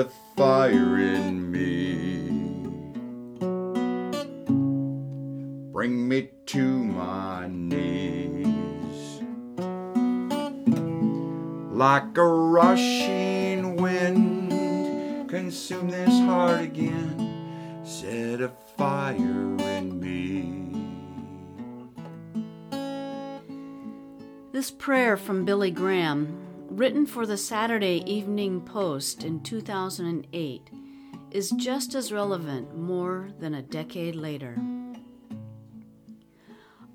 a fire in me. Bring me to my knees. Like a rushing wind, consume this heart again. Set a fire in me. This prayer from Billy Graham written for the Saturday Evening Post in 2008, is just as relevant more than a decade later.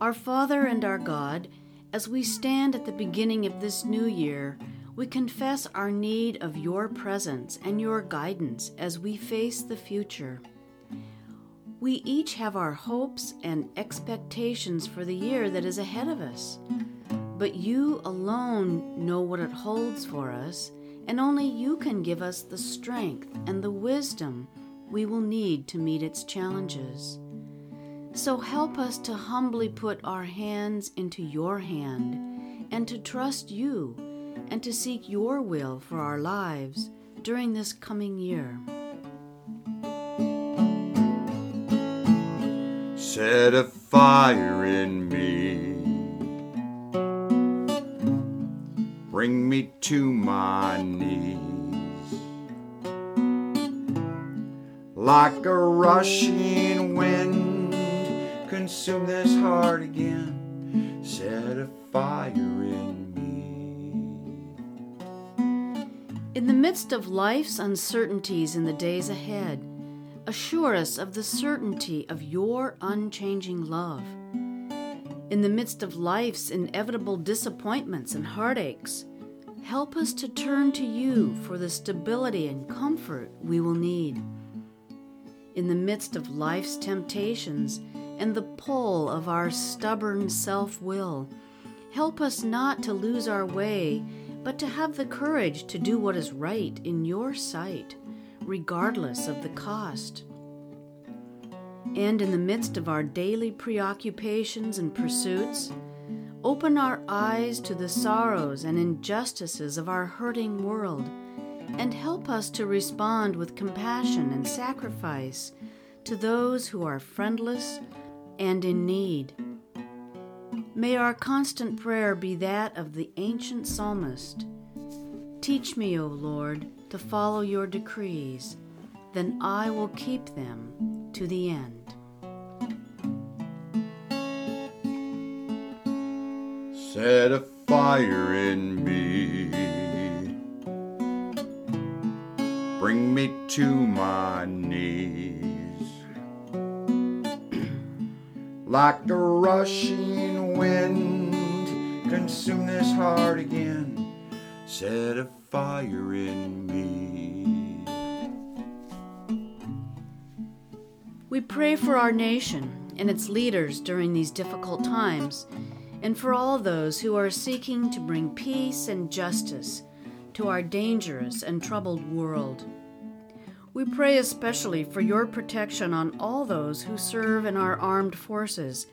Our Father and our God, as we stand at the beginning of this new year, we confess our need of your presence and your guidance as we face the future. We each have our hopes and expectations for the year that is ahead of us, but you alone know what it holds for us, and only you can give us the strength and the wisdom we will need to meet its challenges. So help us to humbly put our hands into your hand and to trust you and to seek your will for our lives during this coming year. Set a fire in me. Bring me to my knees. Like a rushing wind consume this heart again. Set a fire in me. In the midst of life's uncertainties in the days ahead, assure us of the certainty of your unchanging love. In the midst of life's inevitable disappointments and heartaches, help us to turn to you for the stability and comfort we will need. In the midst of life's temptations, and the pull of our stubborn self will. Help us not to lose our way, but to have the courage to do what is right in your sight, regardless of the cost. And in the midst of our daily preoccupations and pursuits, open our eyes to the sorrows and injustices of our hurting world, and help us to respond with compassion and sacrifice to those who are friendless and in need. May our constant prayer be that of the ancient psalmist Teach me, O Lord, to follow your decrees, then I will keep them to the end. Set a fire in me. Bring me to my knees. like the rushing wind. Consume this heart again, set a fire in me. We pray for our nation and its leaders during these difficult times, and for all those who are seeking to bring peace and justice to our dangerous and troubled world. We pray especially for your protection on all those who serve in our armed forces,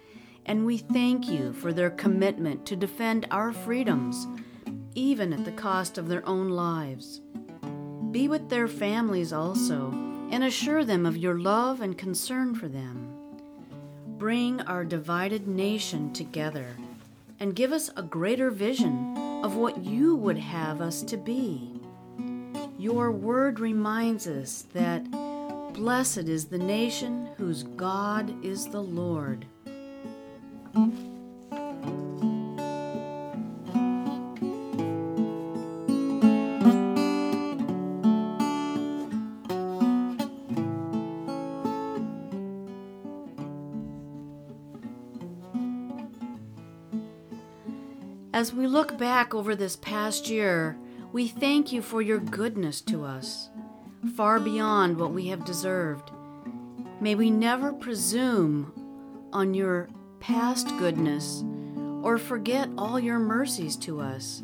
and we thank you for their commitment to defend our freedoms, even at the cost of their own lives. Be with their families also, and assure them of your love and concern for them. Bring our divided nation together, and give us a greater vision of what you would have us to be. Your word reminds us that blessed is the nation whose God is the Lord. As we look back over this past year, we thank you for your goodness to us, far beyond what we have deserved. May we never presume on your past goodness or forget all your mercies to us,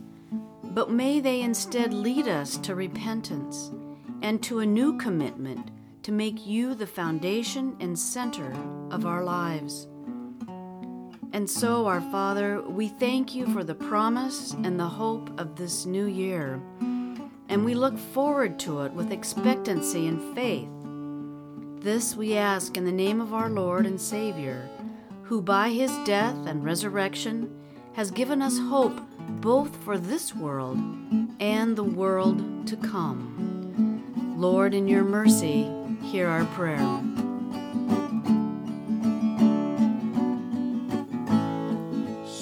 but may they instead lead us to repentance and to a new commitment to make you the foundation and center of our lives. And so, our Father, we thank you for the promise and the hope of this new year, and we look forward to it with expectancy and faith. This we ask in the name of our Lord and Savior, who by his death and resurrection has given us hope both for this world and the world to come. Lord, in your mercy, hear our prayer.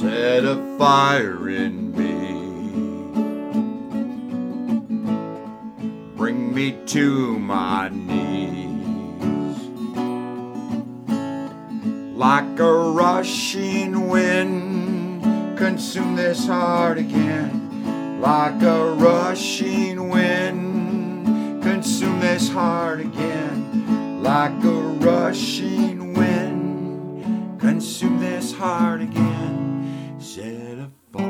Set a fire in me. Bring me to my knees. Like a rushing wind, consume this heart again. Like a rushing wind, consume this heart again. Like a rushing wind, consume this heart again. Set a